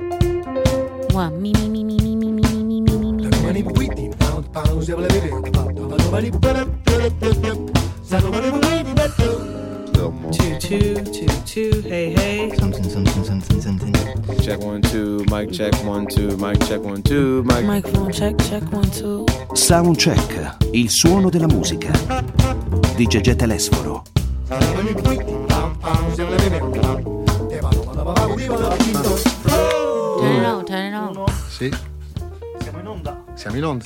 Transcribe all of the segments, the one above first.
Moi, mi, mi, mi, mi, mi, mi, mi, mi, mi, mi, mi, mi. Two, two, two, two, hey, hey. Something, something, something, something. Check one, two, mic check one, two, mic check one, two, mic. Microphone check, check one, two. Soundcheck, il suono della musica. Di Gegè Telesforo. Turn Sì, Siamo in onda. siamo in onda.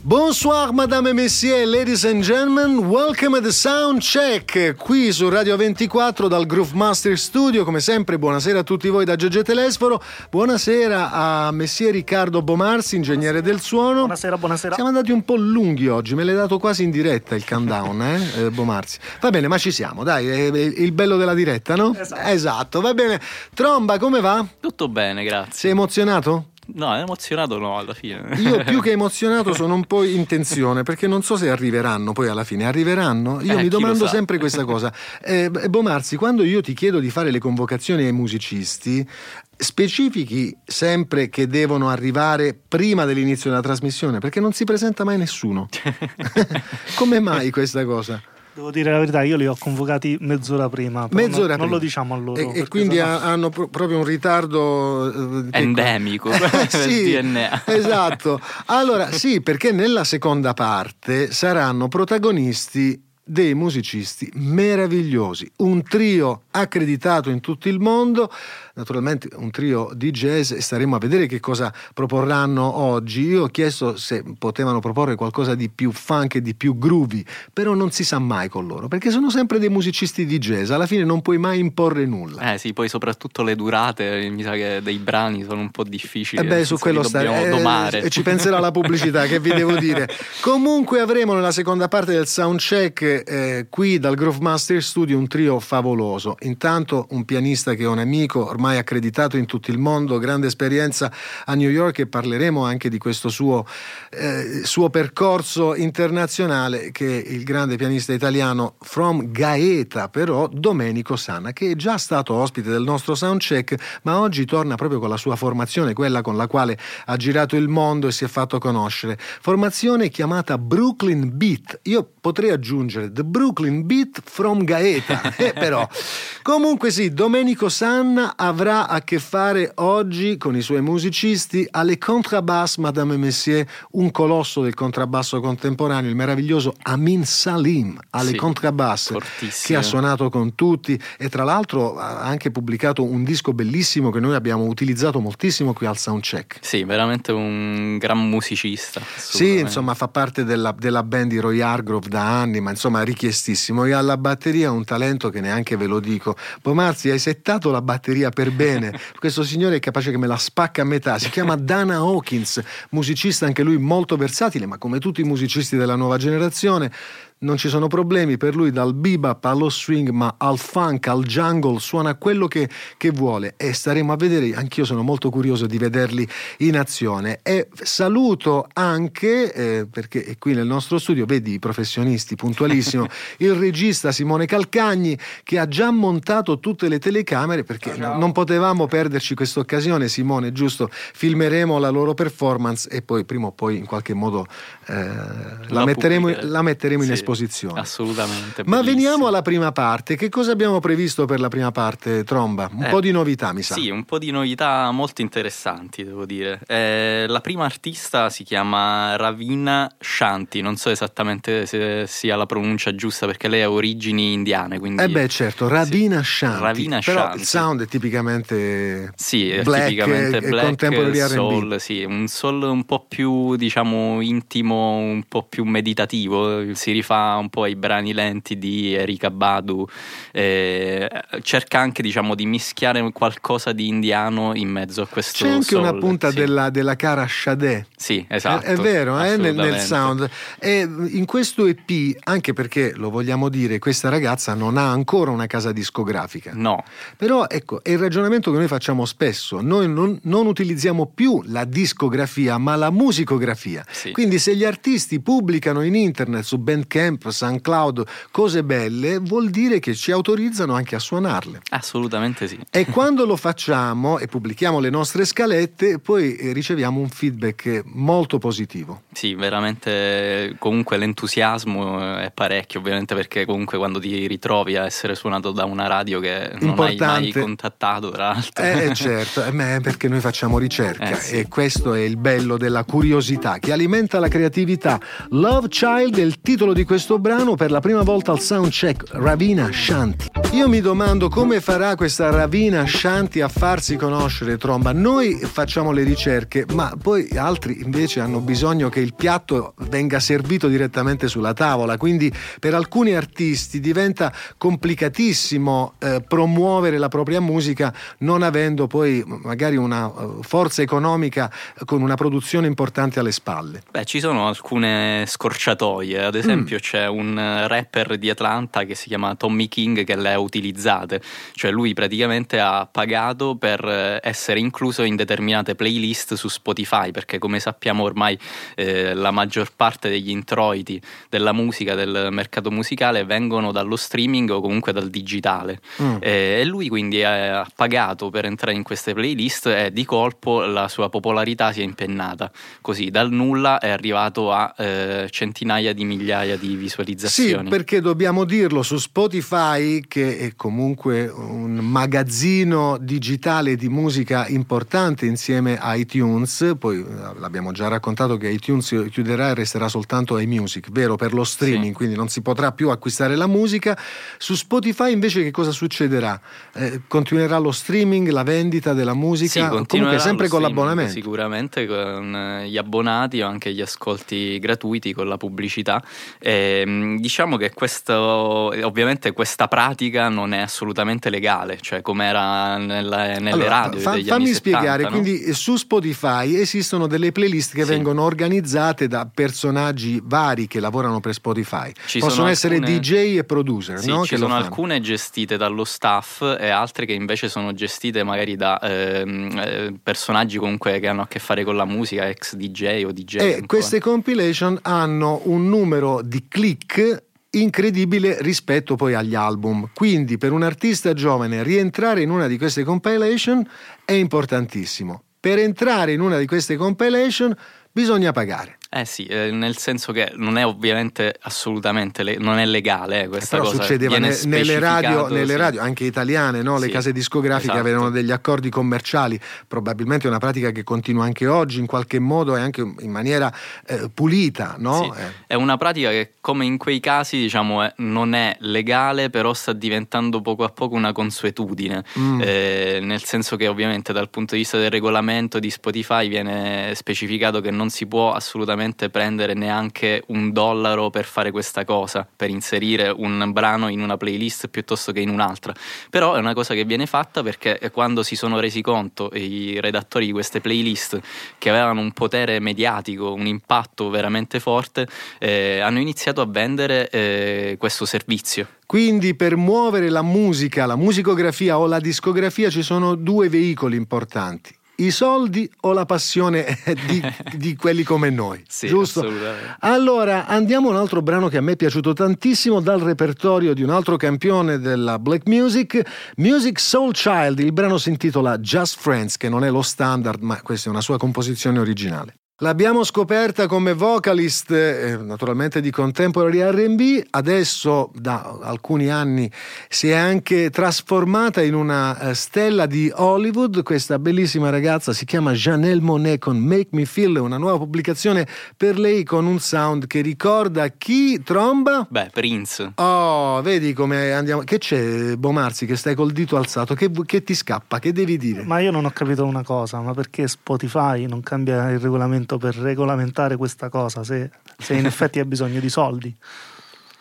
Bonsoir, madame et messieurs, ladies and gentlemen, welcome at the Sound Check qui su Radio 24 dal Groove Master Studio. Come sempre, buonasera a tutti voi da Gegè Telesforo. Buonasera a messie Riccardo Bomarsi, ingegnere del suono. Buonasera, buonasera. Siamo andati un po' lunghi oggi, me l'hai dato quasi in diretta il countdown, eh, eh, Bomarsi. Va bene, ma ci siamo, dai, è, il bello della diretta, no? Esatto. va bene. Tromba, come va? Tutto bene, grazie. Sei emozionato? No, emozionato no, alla fine. Io più che emozionato sono un po' in tensione perché non so se arriveranno poi alla fine. Arriveranno? Io Eh, mi domando sempre questa cosa. Eh, Bomarzi, quando io ti chiedo di fare le convocazioni ai musicisti, specifichi sempre che devono arrivare prima dell'inizio della trasmissione perché non si presenta mai nessuno. Come mai questa cosa? Devo dire la verità, io li ho convocati mezz'ora prima. Mezz'ora non, non prima. lo diciamo a loro. E- E, quindi sennò- ha- hanno pro- proprio un ritardo eh, Endemico Eh, sì, DNA. Esatto. Allora, sì, perché nella seconda parte saranno protagonisti dei musicisti meravigliosi, un trio accreditato in tutto il mondo, naturalmente un trio di jazz e staremo a vedere che cosa proporranno oggi. Io ho chiesto se potevano proporre qualcosa di più funk e di più groovy, però non si sa mai con loro, perché sono sempre dei musicisti di jazz, alla fine non puoi mai imporre nulla. Eh sì, poi soprattutto le durate, mi sa che dei brani sono un po' difficili. E beh, nel su quello li sta dobbiamo eh, domare. e ci penserà la pubblicità, che vi devo dire. Comunque avremo nella seconda parte del soundcheck eh, qui dal Groove Master Studio un trio favoloso. Intanto un pianista che è un amico ormai accreditato in tutto il mondo, grande esperienza a New York e parleremo anche di questo suo, eh, suo percorso internazionale che il grande pianista italiano from Gaeta, però Domenico Sanna, che è già stato ospite del nostro soundcheck, ma oggi torna proprio con la sua formazione, quella con la quale ha girato il mondo e si è fatto conoscere. Formazione chiamata Brooklyn Beat. Io potrei aggiungere The Brooklyn Beat from Gaeta, eh, però. Comunque sì, Domenico Sanna avrà a che fare oggi con i suoi musicisti alle contrabass, Madame et Messieurs, un colosso del contrabbasso contemporaneo, il meraviglioso Amin Salim alle Sì, fortissimo. che ha suonato con tutti e tra l'altro ha anche pubblicato un disco bellissimo che noi abbiamo utilizzato moltissimo qui al Soundcheck. Sì, veramente un gran musicista. Sì, insomma, fa parte della, della band di Roy Hargrove da anni, ma insomma, richiestissimo. E alla batteria un talento che neanche ve lo dico. Pomarzi, hai settato la batteria per bene. Questo signore è capace che me la spacca a metà. Si chiama Dana Hawkins, musicista anche lui molto versatile, ma come tutti i musicisti della nuova generazione. Non ci sono problemi per lui dal bebop allo swing, ma al funk, al jungle, suona quello che, che vuole e staremo a vedere, anch'io sono molto curioso di vederli in azione. E saluto anche, eh, perché è qui nel nostro studio, vedi i professionisti, puntualissimo, il regista Simone Calcagni che ha già montato tutte le telecamere perché no- non potevamo perderci questa occasione, Simone, giusto? Filmeremo la loro performance e poi prima o poi in qualche modo eh, la, La metteremo, la metteremo in Sì, esposizione. Assolutamente. Ma bellissimo. veniamo alla prima parte. Che cosa abbiamo previsto per la prima parte, Tromba? Un Eh, po' di novità, mi sa. Sì, un po' di novità molto interessanti, devo dire. Eh, la prima artista si chiama Ravina Shanti, non so esattamente se sia la pronuncia giusta perché lei ha origini indiane, quindi... Eh beh, certo, Ravina Sì, Shanti. Ravina Però Shanti. il sound è tipicamente Sì, è black tipicamente black contemporary soul, sì, un soul un po' più, diciamo, intimo, un po' più meditativo, si rifà un po' ai brani lenti di Erika Badu, eh, cerca anche, diciamo, di mischiare qualcosa di indiano in mezzo a questo C'è anche una soul, punta sì. della, della cara Sade. Sì, esatto. È, è vero, eh, nel, nel sound. E in questo EP, anche perché lo vogliamo dire, questa ragazza non ha ancora una casa discografica. No, Però ecco, è il ragionamento che noi facciamo spesso. Noi non, non utilizziamo più la discografia, ma la musicografia. Sì. Quindi se gli artisti pubblicano in internet, su Bandcamp Bandcamp, SoundCloud, cose belle, vuol dire che ci autorizzano anche a suonarle. Assolutamente sì. E quando lo facciamo e pubblichiamo le nostre scalette, poi eh, riceviamo un feedback molto positivo. Sì, veramente comunque l'entusiasmo è parecchio, ovviamente perché comunque quando ti ritrovi a essere suonato da una radio che non Importante. hai mai contattato, tra l'altro. Eh certo, eh, ma è perché noi facciamo ricerca Eh, sì. e questo è il bello della curiosità che alimenta la creatività. Love Child è il titolo di questo brano per la prima volta al soundcheck Ravina Shanti. Io mi domando come farà questa Ravina Shanti a farsi conoscere Tromba. Noi facciamo le ricerche, ma poi altri invece hanno bisogno che il piatto venga servito direttamente sulla tavola, quindi per alcuni artisti diventa complicatissimo eh, promuovere la propria musica non avendo poi magari una eh, forza economica eh, con una produzione importante alle spalle. Beh, ci sono alcune scorciatoie, ad esempio c'è un eh, rapper di Atlanta che si chiama Tommy King che le ha utilizzate, cioè lui praticamente ha pagato per eh, essere incluso in determinate playlist su Spotify, perché come sappiamo ormai eh, la maggior parte degli introiti della musica, del mercato musicale vengono dallo streaming o comunque dal digitale. Mm. Eh, e lui quindi ha pagato per entrare in queste playlist e di colpo la sua popolarità si è impennata. Così dal nulla è arrivato a eh, centinaia di migliaia di Sì, visualizzazioni. perché dobbiamo dirlo su Spotify, che è comunque un magazzino digitale di musica importante insieme a iTunes, poi eh, l'abbiamo già raccontato che iTunes chiuderà e resterà soltanto iMusic, vero per lo streaming, Sì. quindi non si potrà più acquistare la musica. Su Spotify invece che cosa succederà? Eh, continuerà lo streaming, la vendita della Sì, musica, continuerà comunque sempre con l'abbonamento. Sicuramente con eh, gli abbonati o anche gli ascolti gratuiti con la pubblicità. Ehm, diciamo che questo, ovviamente questa pratica non è assolutamente legale, cioè come era nelle, nelle Allora, radio fa- fammi anni spiegare, 70, no? quindi eh, su Spotify esistono delle playlist che Sì. vengono organizzate da personaggi vari che lavorano per Spotify. Ci Possono sono essere alcune- DJ e producer, Sì, no? ci che sono alcune gestite dallo staff e altre che invece sono gestite magari da ehm, eh, personaggi comunque che hanno a che fare con la musica, ex DJ o DJ. E ancora. queste compilation hanno un numero di click incredibile rispetto poi agli album. Quindi per un artista giovane rientrare in una di queste compilation è importantissimo. Per entrare in una di queste compilation bisogna pagare. Eh sì, eh, nel senso che non è ovviamente assolutamente le- non è legale eh, questa Però cosa. succedeva ne- nelle, radio, nelle sì. radio, anche italiane, no? le Sì, case discografiche esatto. avevano degli accordi commerciali, probabilmente è una pratica che continua anche oggi in qualche modo e anche in maniera eh, pulita. No? Sì, Eh. È una pratica che, come in quei casi, diciamo, è- non è legale, però sta diventando poco a poco una consuetudine. Mm. Eh, nel senso che, ovviamente, dal punto di vista del regolamento di Spotify viene specificato che non si può assolutamente prendere neanche un dollaro per fare questa cosa, per inserire un brano in una playlist piuttosto che in un'altra. Però è una cosa che viene fatta perché quando si sono resi conto i redattori di queste playlist che avevano un potere mediatico, un impatto veramente forte, eh, hanno iniziato a vendere eh, questo servizio. Quindi per muovere la musica, la musicografia o la discografia ci sono due veicoli importanti. I soldi o la passione di, di quelli come noi, Sì, giusto? Allora andiamo a un altro brano che a me è piaciuto tantissimo dal repertorio di un altro campione della black music, Music Soul Child. Il brano si intitola Just Friends, che non è lo standard, ma questa è una sua composizione originale. L'abbiamo scoperta come vocalist eh, naturalmente di contemporary RB, adesso da alcuni anni si è anche trasformata in una eh, stella di Hollywood, questa bellissima ragazza si chiama Janelle Monet con Make Me Feel, una nuova pubblicazione per lei con un sound che ricorda chi tromba? Beh, Prince. Oh, vedi come andiamo. Che c'è, Bomarzi, che stai col dito alzato? Che, che ti scappa? Che devi dire? Ma io non ho capito una cosa, ma perché Spotify non cambia il regolamento per regolamentare questa cosa se, se in effetti ha bisogno di soldi?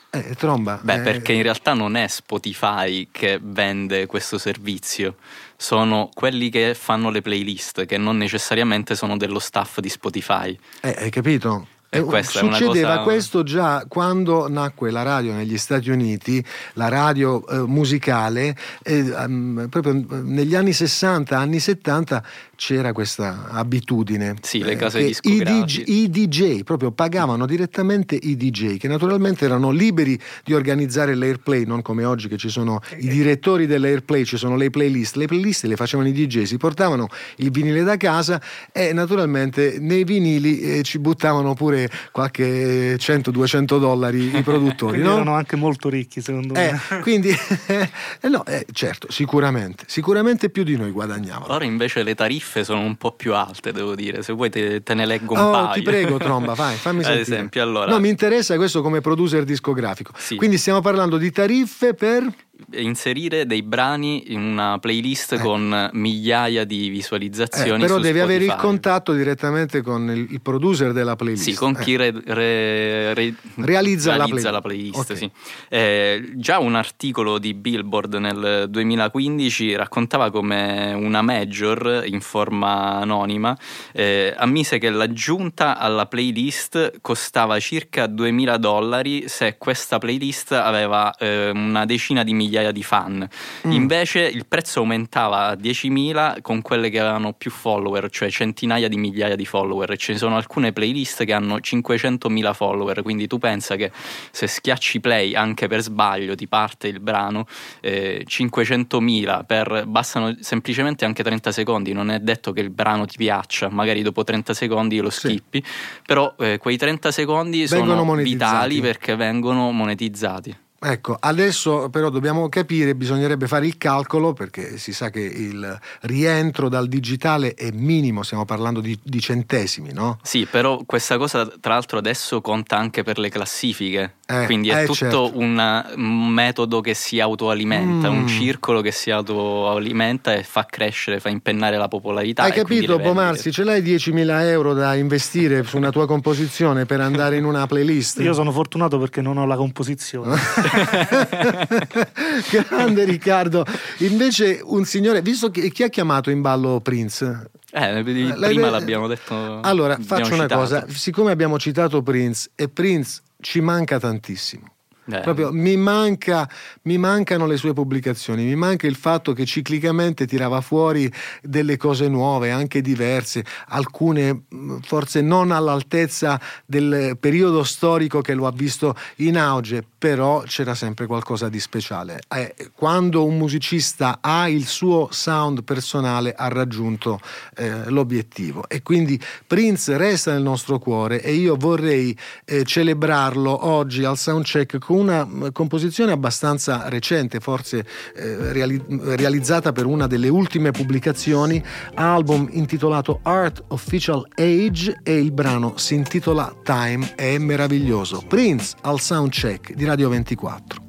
Eh, tromba. Beh, eh, perché in realtà non è Spotify che vende questo servizio, sono quelli che fanno le playlist, che non necessariamente sono dello staff di Spotify. eh, hai capito? Eh, Eh, Succedeva cosa- questo già quando nacque la radio negli Stati Uniti, la radio eh, musicale, eh, ehm, proprio negli anni 60, anni 70 c'era questa abitudine. Sì, le eh, case che i. DJ, i DJ proprio pagavano direttamente i DJ, che naturalmente erano liberi di organizzare l'airplay, non come oggi che ci sono i direttori dell'airplay, ci sono le playlist. Le playlist le facevano i DJ, si portavano il vinile da casa e naturalmente nei vinili eh, ci buttavano pure qualche 100-200 dollari i produttori. No? erano anche molto ricchi, secondo Eh, me. quindi, eh, no, eh, certo, sicuramente, sicuramente più di noi guadagnavano. Ora invece le tariffe sono un po' più alte, devo dire. Se vuoi te, te ne leggo un Oh, paio. ti prego, Tromba, vai, fammi Ad sentire. esempio, allora, No, mi interessa questo come producer discografico. Sì. Quindi stiamo parlando di tariffe per inserire dei brani in una playlist Eh. con migliaia di Eh, visualizzazioni. però su devi avere il Spotify. contatto direttamente con il, il producer della playlist. Sì, con Eh. chi re- re- re- Realizza la realizza playlist. Ok. sì. Eh, già un articolo di Billboard nel 2015 raccontava come una major in forma anonima eh, ammise che l'aggiunta alla playlist costava circa 2000 dollari se questa playlist aveva eh, una decina di migliaia di fan. Mm. Invece il prezzo aumentava a 10.000 con quelle che avevano più follower, cioè centinaia di migliaia di follower. Ci sono alcune playlist che hanno 500.000 follower, quindi tu pensa che se schiacci play anche per sbaglio ti parte il brano, eh, 500.000 per bastano semplicemente anche 30 secondi, non è detto che il brano ti piaccia, magari dopo 30 secondi lo Sì. skippi, però eh, quei 30 secondi Vengono sono vitali perché vengono monetizzati. Ecco, adesso però dobbiamo capire, bisognerebbe fare il calcolo perché si sa che il rientro dal digitale è minimo, stiamo parlando di, di centesimi, no? Sì, però questa cosa tra l'altro adesso conta anche per le classifiche, Eh, quindi è eh, tutto certo. una- un metodo che si autoalimenta, Mm. un circolo che si autoalimenta e fa crescere, fa impennare la popolarità. Hai capito. Bomarsi? Ce l'hai 10.000 euro da investire su una tua composizione per andare in una playlist? Io sono fortunato perché non ho la composizione. Grande Riccardo. Invece un signore, visto che chi ha chiamato in ballo Prince? Eh, prima l'abbiamo detto. Allora, faccio una citato. cosa, siccome abbiamo citato Prince e Prince ci manca tantissimo. Eh, Proprio mi, manca, mi mancano le sue pubblicazioni, mi manca il fatto che ciclicamente tirava fuori delle cose nuove, anche diverse, alcune mh, forse non all'altezza del periodo storico che lo ha visto in auge, però c'era sempre qualcosa di speciale. Eh, quando un musicista ha il suo sound personale ha raggiunto eh, l'obiettivo e quindi Prince resta nel nostro cuore e io vorrei eh, celebrarlo oggi al soundcheck con una mh, composizione abbastanza recente, forse eh, reali- realizzata per una delle ultime pubblicazioni, album intitolato Art Official Age e il brano si intitola Time, è meraviglioso. Prince al soundcheck di Radio 24.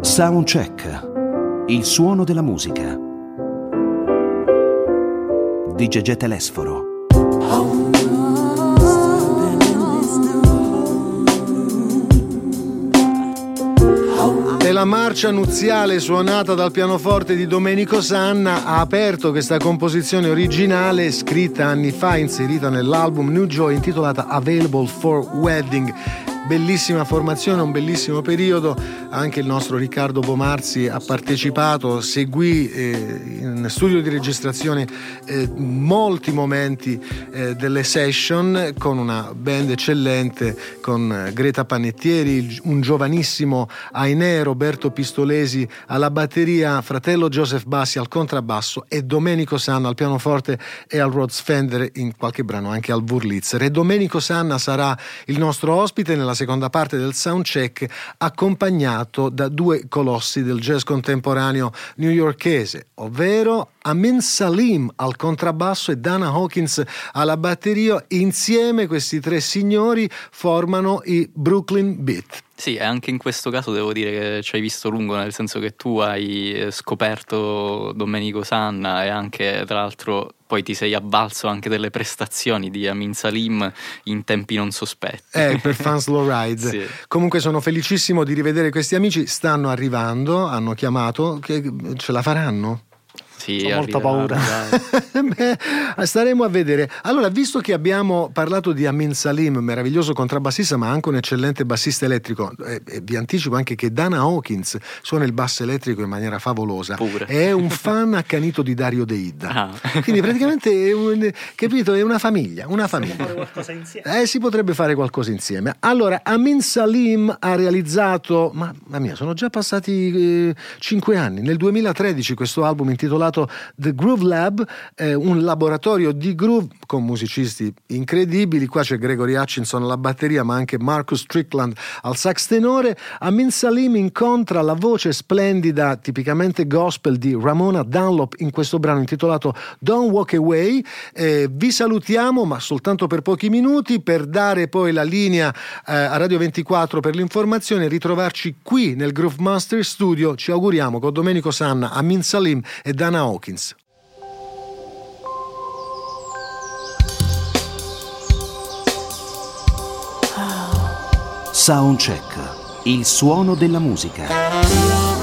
Soundcheck. Il suono della musica. Di Gegè Telesforo. La marcia nuziale suonata dal pianoforte di Domenico Sanna ha aperto questa composizione originale scritta anni fa, inserita nell'album New Joy intitolata Available for Wedding. Bellissima formazione, un bellissimo periodo, anche il nostro Riccardo Bomarzi ha partecipato, seguì eh, in studio di registrazione eh, molti momenti eh, delle session con una band eccellente, con eh, Greta Panettieri, un giovanissimo Ainè Roberto Pistolesi alla batteria, fratello Joseph Bassi al contrabbasso e Domenico Sanna al pianoforte e al Rhodes Fender in qualche brano anche al Wurlitzer. E Domenico Sanna sarà il nostro ospite nella seconda parte del soundcheck accompagnato da due colossi del jazz contemporaneo newyorkese, ovvero Amin Salim al contrabbasso e Dana Hawkins alla batteria. Insieme questi tre signori formano i Brooklyn Beat. Sì, anche in questo caso devo dire che ci hai visto lungo, nel senso che tu hai eh, scoperto Domenico Sanna e anche tra l'altro poi ti sei avvalso anche delle prestazioni di Amin Salim in tempi non sospetti. Eh, per Fans Low Ride. Sì. Comunque sono felicissimo di rivedere questi amici, stanno arrivando, hanno chiamato, che ce la faranno? Sì, Ho molta paura. Beh, staremo a vedere. Allora, visto che abbiamo parlato di Amin Salim, meraviglioso contrabbassista, ma anche un eccellente bassista elettrico, eh, eh, vi anticipo anche che Dana Hawkins suona il basso elettrico in maniera favolosa. Pure. È un fan accanito di Dario De Ida. Ah. Quindi praticamente è, un- capito, è una famiglia, una famiglia. qualcosa insieme. Eh, si potrebbe fare qualcosa insieme. Allora, Amin Salim ha realizzato, ma mamma mia, sono già passati eh, cinque anni. Nel 2013 questo album intitolato The Groove Lab, eh, un laboratorio di groove con musicisti incredibili. Qua c'è Gregory Hutchinson alla batteria, ma anche Marcus Strickland al sax tenore. Amin Salim incontra la voce splendida, tipicamente gospel di Ramona Dunlop in questo brano intitolato Don't Walk Away. Eh, vi salutiamo, ma soltanto per pochi minuti, per dare poi la linea eh, a Radio 24 per l'informazione ritrovarci qui nel Groove Master Studio. Ci auguriamo con Domenico Sanna, Amin Salim e Dana Hawkins. Soundcheck. Il suono della musica.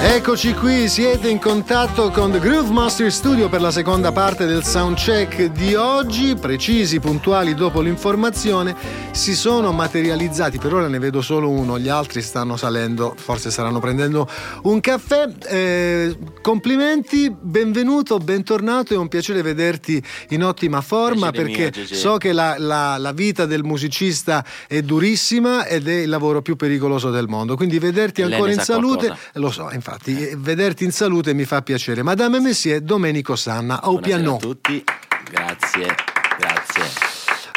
Eccoci qui, siete in contatto con The Groove Master Studio per la seconda parte del soundcheck di oggi, precisi, puntuali dopo l'informazione, si sono materializzati, per ora ne vedo solo uno, gli altri stanno salendo, forse staranno prendendo un caffè. Eh, complimenti, benvenuto, bentornato, è un piacere vederti in ottima forma Piacere perché mio, so che la, la- la vita del musicista è durissima ed è il lavoro più pericoloso del mondo, quindi vederti ancora in sa salute, qualcosa. lo so, infatti, eh, vederti in salute mi fa piacere. Madame e Messie, Domenico Sanna, au piano. a tutti, grazie, grazie.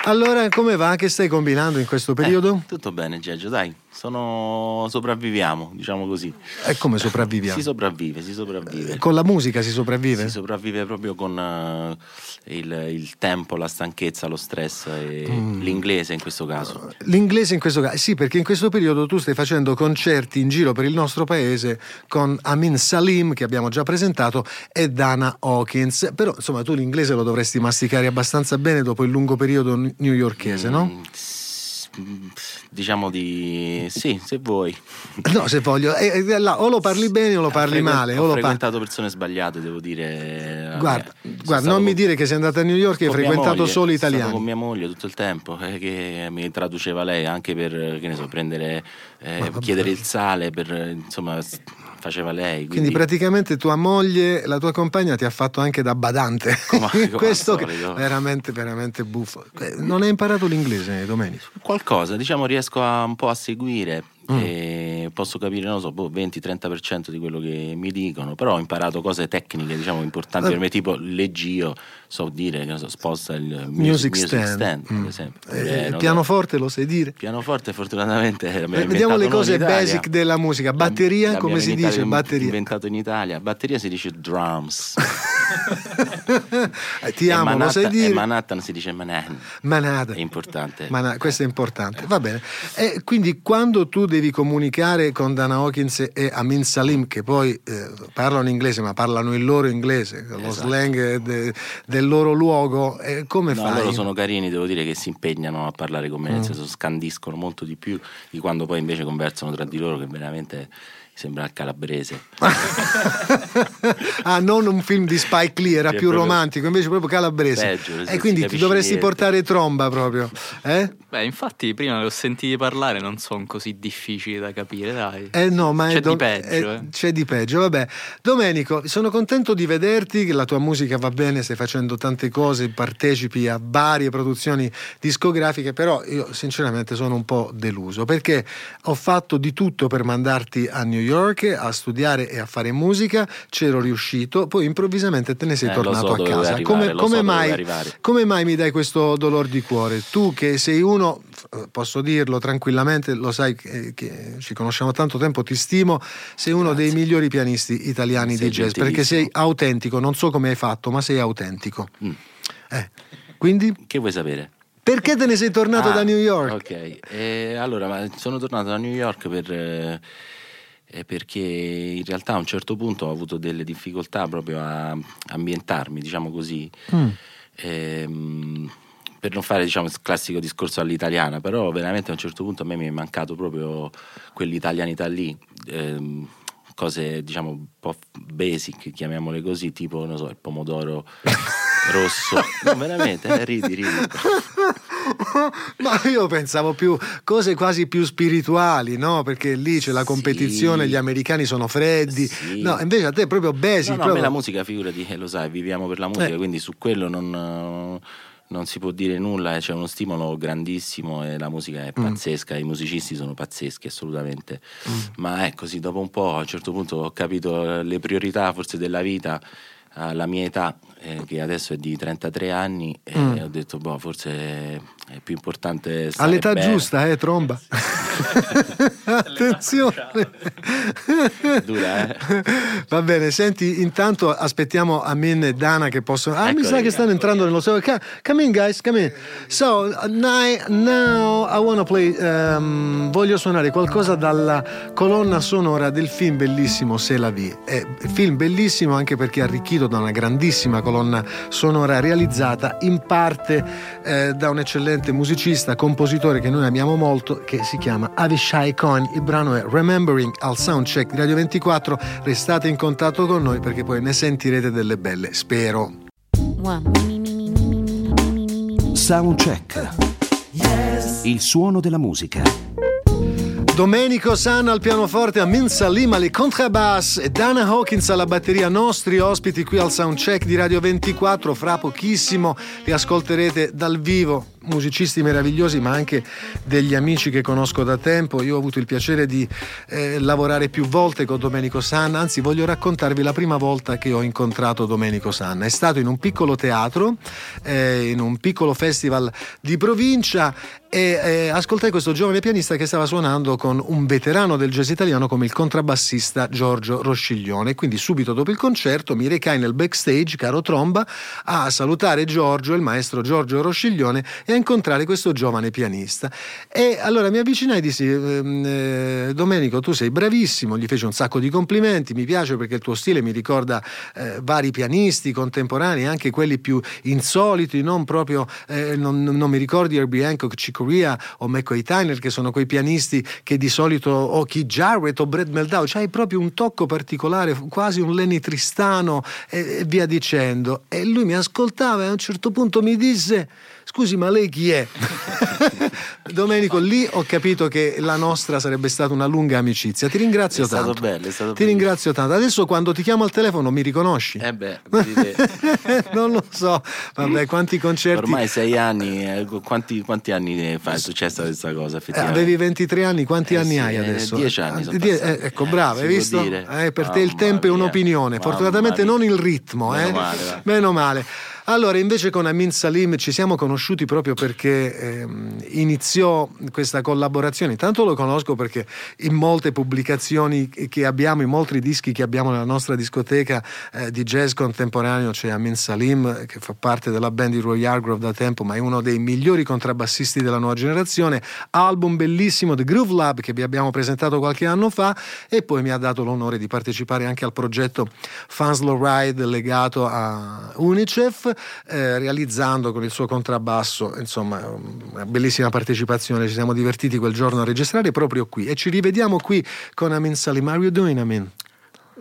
Allora, come va? Che stai combinando in questo periodo? Eh, tutto bene, Geggio, dai, sono... sopravviviamo, diciamo così. E come sopravviviamo? Si sopravvive, si sopravvive. Con la musica si sopravvive? Si sopravvive proprio con eh, il, il tempo, la stanchezza, lo stress e Mm. l'inglese in questo caso. L'inglese in questo caso, sì, perché in questo periodo tu stai facendo concerti in giro per il nostro paese con Amin Salim, che abbiamo già presentato, e Dana Hawkins. Però, insomma, tu l'inglese lo dovresti masticare abbastanza bene dopo il lungo periodo newyorkese, no? Mm, s- mm, Diciamo di sì, se vuoi. No, se voglio, eh, eh, là, o lo parli bene o lo parli frequen- male. Ho O frequentato persone sbagliate, devo dire. Guarda, Eh, guarda, non mi con- dire che sei andata a New York e hai frequentato moglie, solo italiani. con mia moglie tutto il tempo eh, che mi traduceva lei anche per che ne so, prendere eh, chiedere il sale per insomma faceva lei Quindi quindi, praticamente tua moglie, la tua compagna ti ha fatto anche da badante. Come- come Questo che- solito. veramente, veramente buffo. Eh, Non hai imparato l'inglese, Domenico? qualcosa diciamo riesco a, un po' a seguire Mm. posso capire non so boh, 20-30% di quello che mi dicono però ho imparato cose tecniche diciamo importanti Eh. per me tipo leggio so dire che so, sposta il Music, music, stand. per Mm. esempio Eh, Eh, non so. pianoforte lo sai dire? Pianoforte fortunatamente me l'ha Vediamo le cose basic della musica. Batteria, L'abbiamo come si dice? Batteria. Inventato in Italia. Batteria si dice drums. Eh, Ti amo, lo Manhattan- sai E dire? Manhattan si dice Manhattan. Manata. È importante. Ma questo è importante, va bene. E quindi quando tu devi comunicare con Dana Hawkins e Amin Salim, che poi eh, parlano inglese ma parlano il loro inglese, lo Esatto. slang de- del loro luogo, eh, come No, fai? loro sono carini, devo dire che si impegnano a parlare con me, Mm. nel senso scandiscono molto di più di quando poi invece conversano tra di loro, che veramente sembra il calabrese. ah, non un film di Spike Lee, era Sì, è più proprio- romantico, invece proprio calabrese. Peggio, e quindi ti dovresti niente. portare tromba proprio. Eh? Beh, infatti, prima li ho sentiti parlare, non sono così difficili da capire, dai. Eh no, ma è C'è do- di peggio, eh, eh. c'è di peggio, vabbè. Domenico, sono contento di vederti, che la tua musica va bene, stai facendo tante cose, partecipi a varie produzioni discografiche, però io sinceramente sono un po' deluso perché ho fatto di tutto per mandarti a New York a studiare e a fare musica, c'ero riuscito, poi improvvisamente te ne sei Eh, tornato so a casa. come, arrivare, lo come so mai, come mai mi dai questo dolor di cuore? Tu che sei uno, eh, posso dirlo tranquillamente, lo sai che, che ci conosciamo tanto tempo, ti stimo, sei uno dei migliori pianisti italiani Sei di jazz perché sei autentico, non so come hai fatto, ma sei autentico. Mm. Eh, Quindi Che vuoi sapere? perché te ne sei tornato Ah, da New York? Ok, Eh, allora ma sono tornato da New York per, eh, eh, perché in realtà a un certo punto ho avuto delle difficoltà proprio a ambientarmi, diciamo così. Mm. Ehm, per non fare diciamo, il classico discorso all'italiana, però veramente a un certo punto a me mi è mancato proprio quell'italianità lì. ehm, cose diciamo un po' basic, chiamiamole così, tipo non so, il pomodoro rosso. No, veramente, eh, ridi, ridi. Ma io pensavo più cose quasi più spirituali, no? Perché lì c'è la competizione, Sì. gli americani sono freddi. Sì. No, invece a te è proprio basic. No, no, a proprio- me la musica, figurati, eh, lo sai, viviamo per la musica, Eh. quindi su quello non, non si può dire nulla, eh, c'è uno stimolo grandissimo e la musica Mm. è pazzesca, i musicisti sono pazzeschi assolutamente, ma è così, dopo un po' a un certo punto ho capito le priorità forse della vita alla mia età, eh, che adesso è di 33 anni, e Mm. ho detto, boh, forse è più importante... stare All'età bene. giusta, eh, tromba. Attenzione. Dura, eh? Va bene, senti, intanto aspettiamo Amin e Dana che possono... Ah, mi Eccoli, sa che stanno entrando nello studio. Ca- Come in, guys, come in. So, now, now I wanna play... um, voglio suonare qualcosa dalla colonna sonora del film bellissimo C'est la vie. È film bellissimo anche perché arricchito da una grandissima colonna sonora realizzata in parte eh, da un eccellente eccellente musicista, compositore che noi amiamo molto, che si chiama Avishai Cohen. Il brano è Remembering al Soundcheck di Radio 24. Restate in contatto con noi perché poi ne sentirete delle belle, spero. Soundcheck. Il suono della musica. Domenico San al pianoforte, Amin Salim alle contrabbass e Dana Hawkins alla batteria, nostri ospiti qui al Soundcheck di Radio 24. Fra pochissimo li ascolterete dal vivo. Musicisti meravigliosi, ma anche degli amici che conosco da tempo. Io ho avuto il piacere di eh, lavorare più volte con Domenico San, anzi voglio raccontarvi la prima volta che ho incontrato Domenico San. È stato in un piccolo teatro, eh, in un piccolo festival di provincia e eh, ascoltai questo giovane pianista che stava suonando con un veterano del jazz italiano come il contrabbassista Giorgio Rosciglione. Quindi subito dopo il concerto mi recai nel backstage, caro Tromba, a salutare Giorgio, il maestro Giorgio Rosciglione e a incontrare questo giovane pianista. E allora mi avvicinai e dissi, ehm, eh, Domenico, tu sei bravissimo, gli feci un sacco di complimenti, mi piace perché il tuo stile mi ricorda eh, vari pianisti contemporanei, anche quelli più insoliti, non proprio, eh, non, non mi ricordi Herbie Hancock, Chick Corea o McCoy Tyner, che sono quei pianisti che di solito, o Keith Jarrett o Brad Meldau, c'hai proprio un tocco particolare, quasi un Lenny Tristano e, e via dicendo. E lui mi ascoltava e a un certo punto mi disse... Scusi, ma lei chi è? Domenico, lì ho capito che la nostra sarebbe stata una lunga amicizia. Ti ringrazio È stato tanto. bello, è stato Ti ringrazio tanto. Adesso quando ti chiamo al telefono mi riconosci? Eh beh, non lo so. Vabbè, quanti concerti. Ormai sei anni, eh, quanti, quanti anni fa è successa questa cosa Eh, avevi 23 anni, quanti Eh anni sì, hai eh, adesso? dieci anni sono Eh, die- ecco, bravo, hai visto? per te il Mamma tempo è mia, un'opinione, mamma fortunatamente mia. non il ritmo. Meno male. Meno male. Allora, invece con Amin Salim ci siamo conosciuti proprio perché ehm, iniziò questa collaborazione. Intanto lo conosco perché in molte pubblicazioni che abbiamo, in molti dischi che abbiamo nella nostra discoteca eh, di jazz contemporaneo c'è Amin Salim che fa parte della band di Roy Hargrove da tempo, ma è uno dei migliori contrabbassisti della nuova generazione. Album bellissimo The Groove Lab che vi abbiamo presentato qualche anno fa e poi mi ha dato l'onore di partecipare anche al progetto Fanslow Ride legato a UNICEF, eh, realizzando con il suo contrabbasso, insomma, una bellissima partecipazione. Ci siamo divertiti quel giorno a registrare proprio qui e ci rivediamo qui con Amin Salim. How are you doing, Amin?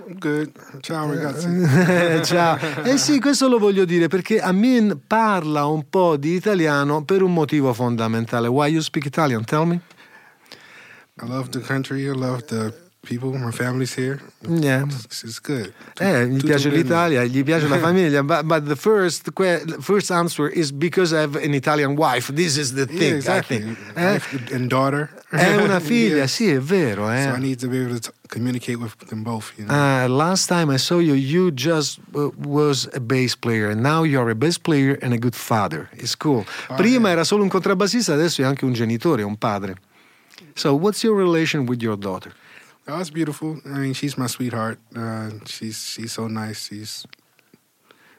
Good. Ciao ragazzi. Eh, Ciao. Eh sì, questo lo voglio dire perché Amin parla un po' di italiano per un motivo fondamentale. Why you speak Italian? Tell me. I love the country. I love the people. My family's here. Yeah. It's, it's good. Eh, gli piace l'Italia, gli piace la famiglia, but, but the first, first answer is because I have an Italian wife. This is the Yeah, thing, exactly. I think. Eh? Wife and daughter. È una figlia, Yeah. sì, è vero. Eh. So I need to be able to communicate with them both. You know. Uh, last time I saw you, you just uh, was a bass player, and now you're a bass player and a good father. It's cool. Prima era solo un contrabbassista, adesso è anche un genitore, un padre. So, what's your relation with your daughter? Oh, it's beautiful. I mean, she's my sweetheart. Uh, she's she's so nice. She's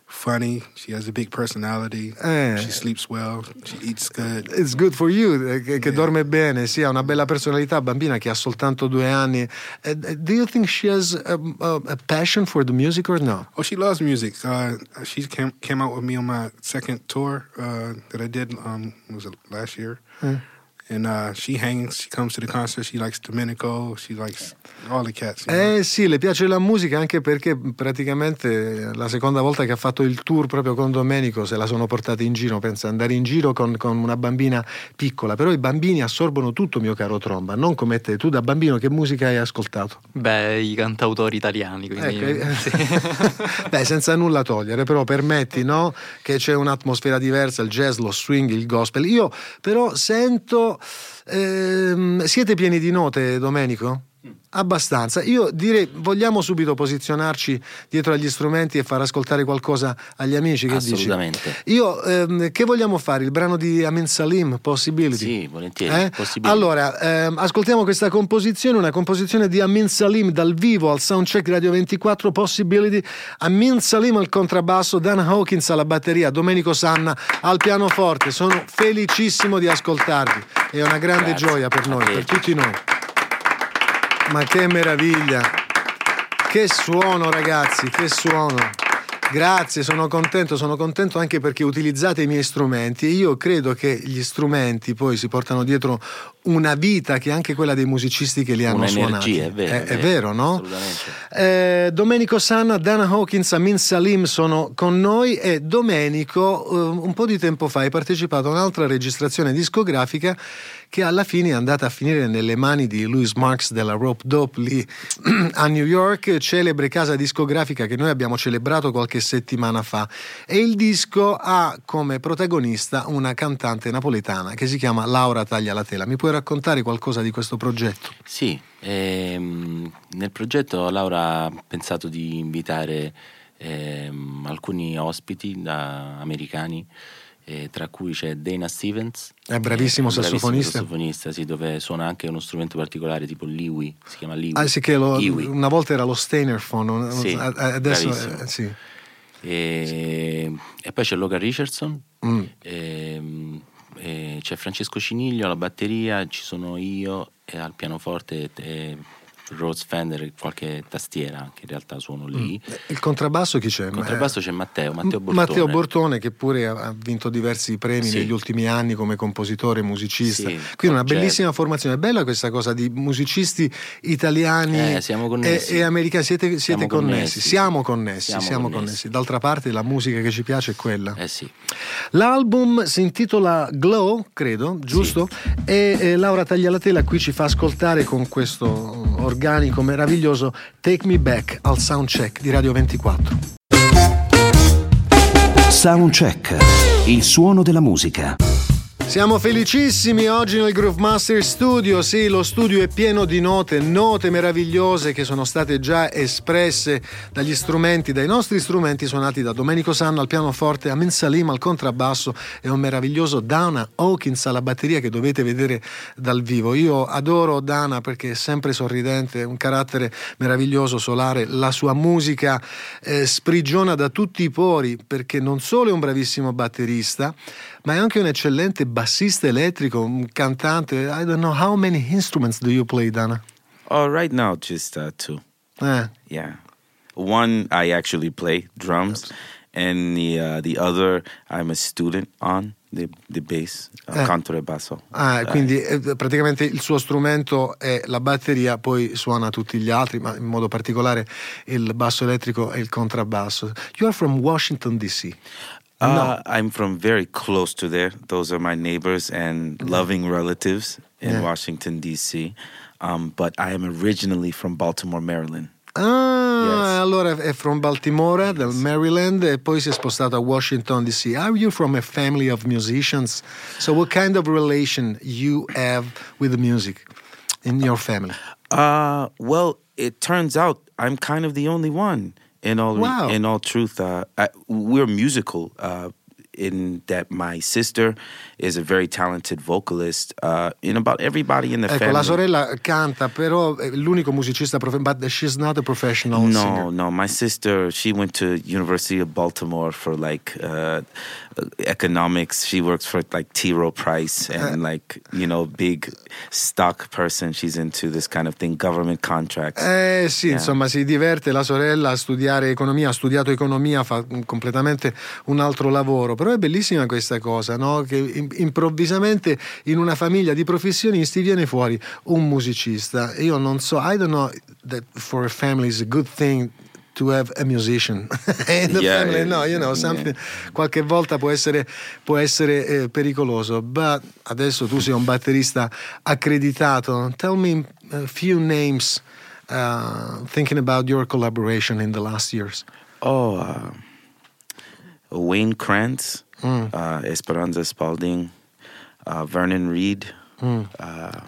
funny. She has a big personality. Eh. She sleeps well. She eats good. It's good for you, eh, che, che dorme bene, sì, ha una bella personalità, bambina che ha soltanto due anni. Eh, eh, do you think she has um, a, a passion for the music or no? Oh, she loves music. Uh, she came came out with me on my second tour uh, that I did. Um, was it last year? And uh, she hangs. She comes to the concert. She likes Domenico. She likes all the cats. you know? Eh sì, le piace la musica anche perché praticamente la seconda volta che ha fatto il tour proprio con Domenico se la sono portata in giro, pensa andare in giro con, con una bambina piccola, però i bambini assorbono tutto mio caro Tromba, non come te, tu da bambino che musica hai ascoltato? Beh, i cantautori italiani, quindi Ecco, eh, sì. Beh, senza nulla togliere, però permetti no? che c'è un'atmosfera diversa, il jazz, lo swing, il gospel. Io però sento... ehm, siete pieni di note, Domenico? Abbastanza. Io direi, vogliamo subito posizionarci dietro agli strumenti e far ascoltare qualcosa agli amici? Che dici? Assolutamente. Io, ehm, che vogliamo fare? Il brano di Amin Salim, Possibility? Sì, volentieri. Eh? Possibility. Allora, ehm, ascoltiamo questa composizione, una composizione di Amin Salim dal vivo al soundcheck Radio 24 Possibility. Amin Salim al contrabbasso, Dan Hawkins alla batteria, Domenico Sanna al pianoforte. Sono felicissimo di ascoltarvi. È una grande Grazie. gioia per noi, per tutti noi. Ma che meraviglia! Che suono, ragazzi, che suono! Grazie, sono contento, sono contento anche perché utilizzate i miei strumenti e io credo che gli strumenti poi si portano dietro una vita che è anche quella dei musicisti che li hanno suonati. È vero. È, è vero, no? Assolutamente. Eh, Domenico Sanna, Dana Hawkins, Amin Salim sono con noi e Domenico eh, un po' di tempo fa hai partecipato a un'altra registrazione discografica che alla fine è andata a finire nelle mani di Louis Marks della Rope Dope lì a New York, celebre casa discografica che noi abbiamo celebrato qualche settimana fa e il disco ha come protagonista una cantante napoletana che si chiama Laura Taglia la Tela. Mi puoi raccontare qualcosa di questo progetto? Sì, ehm, nel progetto Laura ha pensato di invitare ehm, alcuni ospiti da- americani, eh, tra cui c'è Dana Stevens. È bravissimo eh, un sassofonista. sassofonista, sì, dove suona anche uno strumento particolare tipo l'Iwi, si chiama l'Iwi. Ah sì che lo- una volta era lo Steinerphone, Sì, adesso bravissimo. eh, sì. E, e poi c'è Logan Richardson, Mm. ehm, e c'è Francesco Ciniglio alla batteria, ci sono io e al pianoforte e Rose Fender qualche tastiera anche in realtà suono lì. Il contrabbasso chi c'è? Il contrabbasso c'è Matteo, Matteo Bortone. Matteo Bortone che pure ha vinto diversi premi Sì. negli ultimi anni come compositore, musicista. Sì, Quindi una bellissima formazione. È bella questa cosa di musicisti italiani Eh, e, e americani. Siete, siete Siamo connessi. connessi. Siamo connessi, siamo, Siamo connessi. connessi. D'altra parte la musica che ci piace è quella. Eh sì, L'album si intitola Glow, credo, giusto? E eh, Laura Taglialatela qui ci fa ascoltare con questo organico meraviglioso Take Me Back al soundcheck di Radio 24. Soundcheck. Il suono della musica. Siamo felicissimi oggi nel Groove Master Studio. Sì, lo studio è pieno di note, note meravigliose che sono state già espresse dagli strumenti, dai nostri strumenti suonati da Domenico Sanno al pianoforte, Amin Salim al contrabbasso e un meraviglioso Dana Hawkins alla batteria che dovete vedere dal vivo. Io adoro Dana perché è sempre sorridente, un carattere meraviglioso, solare. La sua musica eh, sprigiona da tutti i pori perché non solo è un bravissimo batterista, ma è anche un eccellente bassista elettrico, un cantante. I don't know how many instruments do you play, Dana? Oh, right now, just uh, two. Eh, Yeah, one I actually play drums, and the uh, the other I'm a student on the the bass, uh, Eh. contrabasso. ah, Uh, quindi eh, praticamente il suo strumento è la batteria, poi suona tutti gli altri, ma in modo particolare il basso elettrico e il contrabbasso. You are from Washington DC. Uh, I'm from very close to there. Those are my neighbors and loving relatives in Yeah. Washington D.C. Um, but I am originally from Baltimore, Maryland. Ah, Yes. allora è from Baltimora, del Maryland, e poi si è spostato a Washington DC. Are you from a family of musicians? So, what kind of relation you have with the music in your family? Uh, well, it turns out I'm kind of the only one. In all, Wow. in all truth, uh, I, we're musical. Uh, in that my sister is a very talented vocalist. Uh, in about everybody in the Ecco, family. la sorella canta, però è l'unico musicista, prof- but she's not a professional no, singer. no. My sister, she went to University of Baltimore for like uh, economics. She works for like T. Rowe Price and like you know big stock person. She's into this kind of thing, government contracts. Eh sì, Yeah. insomma, si diverte la sorella a studiare economia, ha studiato economia, fa mm, completamente un altro lavoro, però però è bellissima questa cosa, no? che im- improvvisamente in una famiglia di professionisti viene fuori un musicista. Io non so, I don't know that for a family is a good thing to have a musician in the Yeah, family. yeah, No, you know, something, qualche volta può essere, può essere eh, pericoloso. But adesso tu sei un batterista accreditato. Tell me a few names uh, thinking about your collaboration in the last years. Oh, uh, Wayne Krantz, Mm. uh, Esperanza Spalding, uh, Vernon Reed, Mm. uh,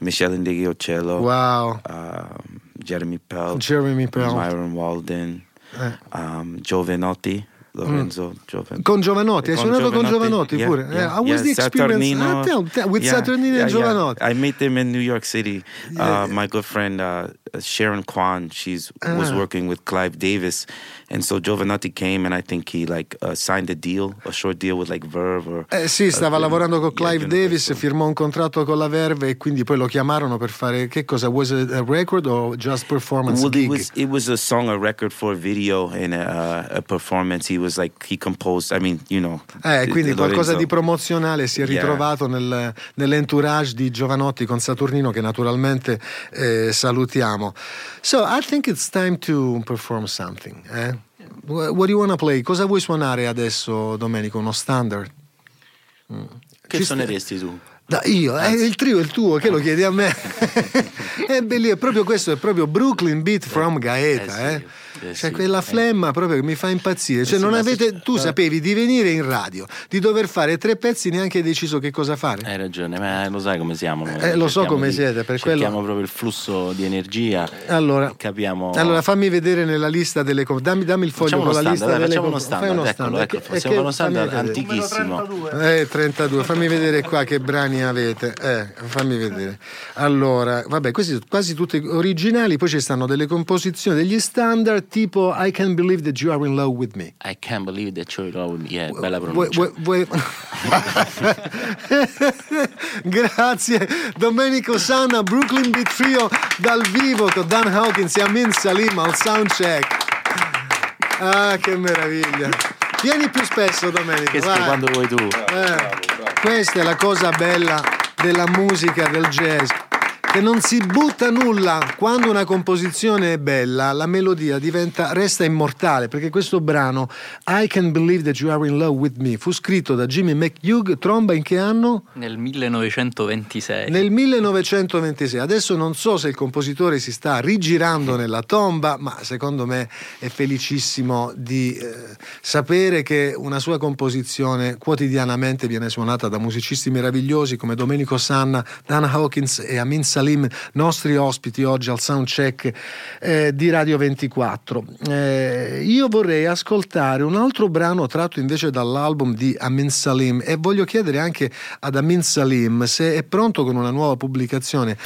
Michelle Indigiocello, Wow. um, Jeremy Pell, Jeremy Pell. Myron Walden, Eh. um, Giovanotti, Lorenzo Giovan- Con Giovanotti, hai suonato con Giovanotti yeah, pure? yeah, Eh, how was yeah, the experience? Saturnino, Ah, tell- tell- with yeah, Saturnino yeah, and yeah. Giovanotti. I met them in New York City. Yeah. Uh, my good friend uh, Sharon Kwan, she's was Ah. working with Clive Davis, and so Giovanotti came, and I think he like uh, signed a deal, a short deal with like Verve or. Eh sì, stava uh, lavorando con yeah, Clive Davis, firmò un contratto con la Verve e quindi poi lo chiamarono per fare che cosa? Was it a record or just performance Well, gig? it was it was a song, a record for a video and a, a performance. He was like he composed. I mean, you know. Eh, quindi Lorenzo. qualcosa di promozionale si è Yeah. ritrovato nel- nell'entourage di Giovanotti con Saturnino che naturalmente eh, salutiamo. So I think it's time to perform something. Eh? Wh- What do you want to play? Cosa vuoi suonare adesso Domenico? Uno standard? Mm. Che Ci suoneresti tu? Da, io, eh, il trio è il tuo, che lo chiedi a me? è bellissimo, è proprio questo, è proprio Brooklyn Beat from Gaeta, Eh eh. eh Cioè, sì, quella eh. flemma proprio che mi fa impazzire. Cioè, sì, non avete, se- tu eh. sapevi di venire in radio, di dover fare tre pezzi, neanche hai deciso che cosa fare. Hai ragione, ma lo sai come siamo. Eh, lo so come di- siete, per quello- proprio il flusso di energia. Allora, Capiamo. allora fammi vedere nella lista delle. Dammi, dammi il foglio Facciamo con la lista dai, delle facciamo uno. Fai standard, ecco, E che- possiamo e uno standard antichissimo. Eh, 32, fammi vedere qua che brani avete. Eh, fammi vedere. Allora, vabbè, questi sono quasi tutti originali, poi ci stanno delle composizioni, degli standard tipo I Can Believe That You Are In Love With Me. I can't believe that you're alone. Yeah, bella pronuncia. vuoi- vuoi- Grazie Domenico Sanna, Brooklyn Beat Trio dal vivo con Dan Hawkins e Amin Salim al soundcheck. Ah, che meraviglia! Vieni più spesso, Domenico. Che quando vuoi tu. Eh, questa è la cosa bella della musica, del jazz. Che non si butta nulla quando una composizione è bella, la melodia diventa, resta immortale. Perché questo brano, I Can Believe That You Are in Love with Me, fu scritto da Jimmy McHugh, tromba in che anno? Nel 1926. Nel 1926. Adesso non so se il compositore si sta rigirando nella tomba, ma secondo me è felicissimo di eh, sapere che una sua composizione quotidianamente viene suonata da musicisti meravigliosi come Domenico Sanna, Dan Hawkins e Amin Salim, nostri ospiti oggi al soundcheck eh, di Radio 24. Eh, io vorrei ascoltare un altro brano tratto invece dall'album di Amin Salim e voglio chiedere anche ad Amin Salim se è pronto con una nuova pubblicazione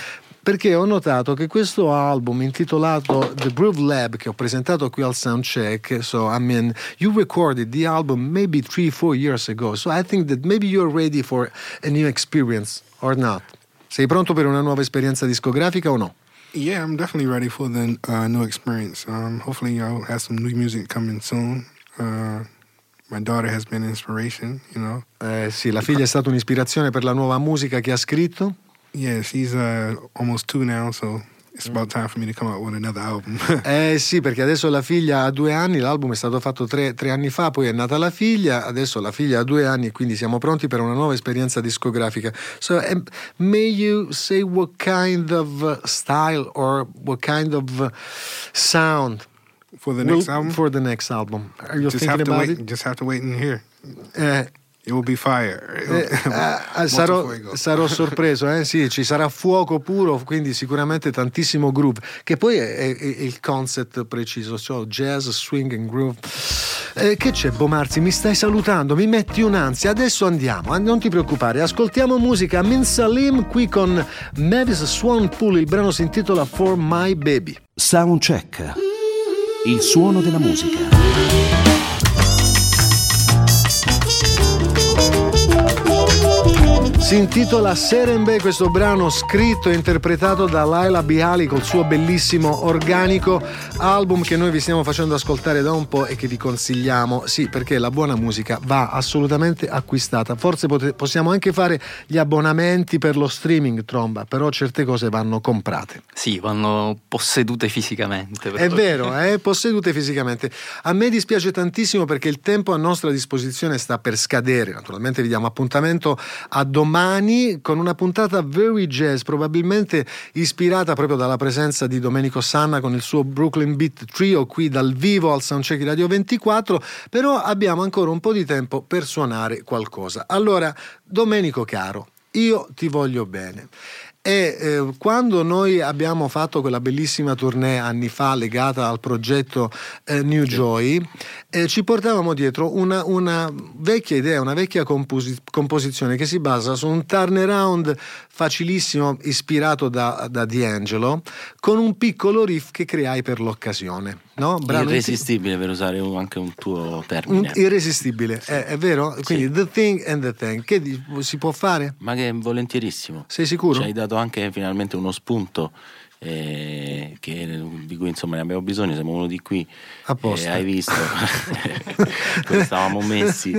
perché ho notato che questo album intitolato The Groove Lab che ho presentato qui al Soundcheck, so I mean, you recorded the album maybe three, four years ago, so I think that maybe you're ready for a new experience or not. Sei pronto per una nuova esperienza discografica o no? Yeah, I'm definitely ready for the uh, new experience. Um, hopefully, I'll have some new music coming soon. Uh, my daughter has been an inspiration, you know. Eh, sì, la figlia è stata un'ispirazione per la nuova musica che ha scritto. Yeah, she's uh, almost two now, so it's about time for me to come out with another album. Eh sì, perché adesso la figlia ha due anni, l'album è stato fatto tre, tre anni fa, poi è nata la figlia, adesso la figlia ha due anni e quindi siamo pronti per una nuova esperienza discografica. So, um, may you say what kind of uh, style or what kind of uh, sound for the will- next album, For the next album. Are you just thinking about wait. it? Just have to wait and hear. Eh, It will be fire. Eh, Molto sarò, sarò sorpreso, eh? sì, ci sarà fuoco puro, quindi sicuramente tantissimo groove, che poi è, è- è il concept preciso, cioè jazz, swing and groove. Eh, che c'è, Bomarzi? Mi stai salutando, mi metti un'ansia. Adesso andiamo, eh, non ti preoccupare. Ascoltiamo musica Min Salim qui con Mavis Swanpool. Il brano si intitola For My Baby. Soundcheck. Il suono della musica. Si intitola Serembe, questo brano scritto e interpretato da Laila Bihali col suo bellissimo organico album che noi vi stiamo facendo ascoltare da un po' e che vi consigliamo. Sì, perché la buona musica va assolutamente acquistata. Forse pote- possiamo anche fare gli abbonamenti per lo streaming, Tromba, però certe cose vanno comprate. Sì, vanno possedute fisicamente. È vero, eh, possedute fisicamente. A me dispiace tantissimo perché il tempo a nostra disposizione sta per scadere. Naturalmente vi diamo appuntamento a domani con una puntata very jazz, probabilmente ispirata proprio dalla presenza di Domenico Sanna con il suo Brooklyn Beat Trio qui dal vivo al Soundcheck Radio 24, però abbiamo ancora un po' di tempo per suonare qualcosa. Allora, Domenico caro, io ti voglio bene. E eh, quando noi abbiamo fatto quella bellissima tournée anni fa legata al progetto eh, New Joy, eh, ci portavamo dietro una, una, vecchia idea, una vecchia composi- composizione che si basa su un turnaround facilissimo ispirato da, da D'Angelo con un piccolo riff che creai per l'occasione. No? Brano irresistibile per usare un, anche un tuo termine. Irresistibile, sì. è, è, vero? Quindi sì. The Thing and the Thing. Che si può fare? Ma che volentierissimo. Sei sicuro? Ci hai dato anche finalmente uno spunto eh, che, di cui insomma ne abbiamo bisogno, siamo uno di qui. Apposta. Eh, hai visto come stavamo messi?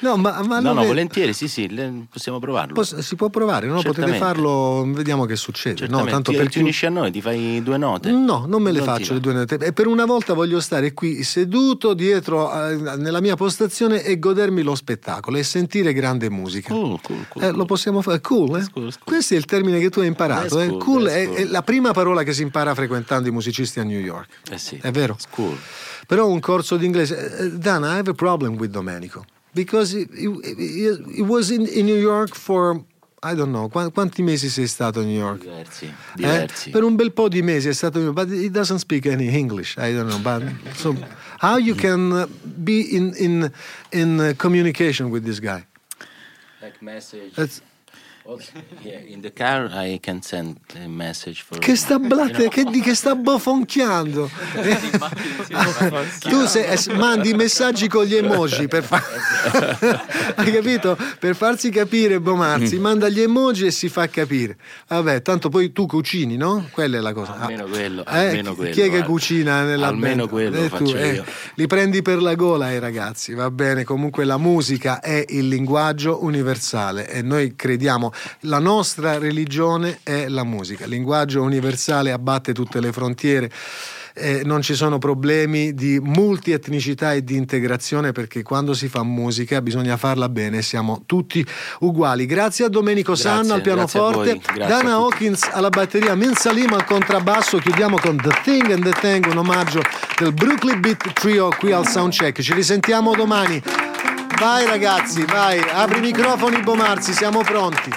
no, ma, ma no, no, è... volentieri, sì, sì, possiamo provarlo. Poss- si può provare, no? potete farlo, vediamo che succede. No, tanto ti, per ti unisci a noi, ti fai due note? No, non me le non faccio le due note. E per una volta voglio stare qui seduto dietro eh, nella mia postazione e godermi lo spettacolo e sentire grande musica. Cool, cool, cool, eh, lo possiamo fare. Cool, eh? cool, Questo è il termine che tu hai imparato. È cool, cool è, è la prima parola che si impara frequentando i musicisti a New York. Eh sì. È vero? School. Però un corso di inglese. Dana, I have a problem with Domenico. Because he, he, he was in, in, New York for. I don't know, quanti mesi sei stato a New York? Diversi, diversi. Eh? Per un bel po' di mesi è stato but he doesn't speak any English. I don't know, but so how you can be in in in communication with this guy? Like message. That's, Che sta blatte, che, di, che sta bofonchiando. tu se, eh, mandi messaggi con gli emoji per fa- Hai capito? Per farsi capire Bomarzi, manda gli emoji e si fa capire. Vabbè, tanto poi tu cucini, no? Quella è la cosa. Almeno quello, eh, almeno quello. Chi è che cucina nella Almeno band? quello eh, faccio tu, io. li prendi per la gola i ragazzi, va bene? Comunque la musica è il linguaggio universale e noi crediamo la nostra religione è la musica, il linguaggio universale abbatte tutte le frontiere. Eh, non ci sono problemi di multietnicità e di integrazione perché quando si fa musica bisogna farla bene, siamo tutti uguali. Grazie a Domenico grazie, Sanna al pianoforte, Dana Hawkins alla batteria, Min Salim al contrabbasso, chiudiamo con The Thing and the Thing, un omaggio del Brooklyn Beat Trio qui al Soundcheck. Ci risentiamo domani. Vai ragazzi, vai, apri i microfoni Bomarzi, siamo pronti.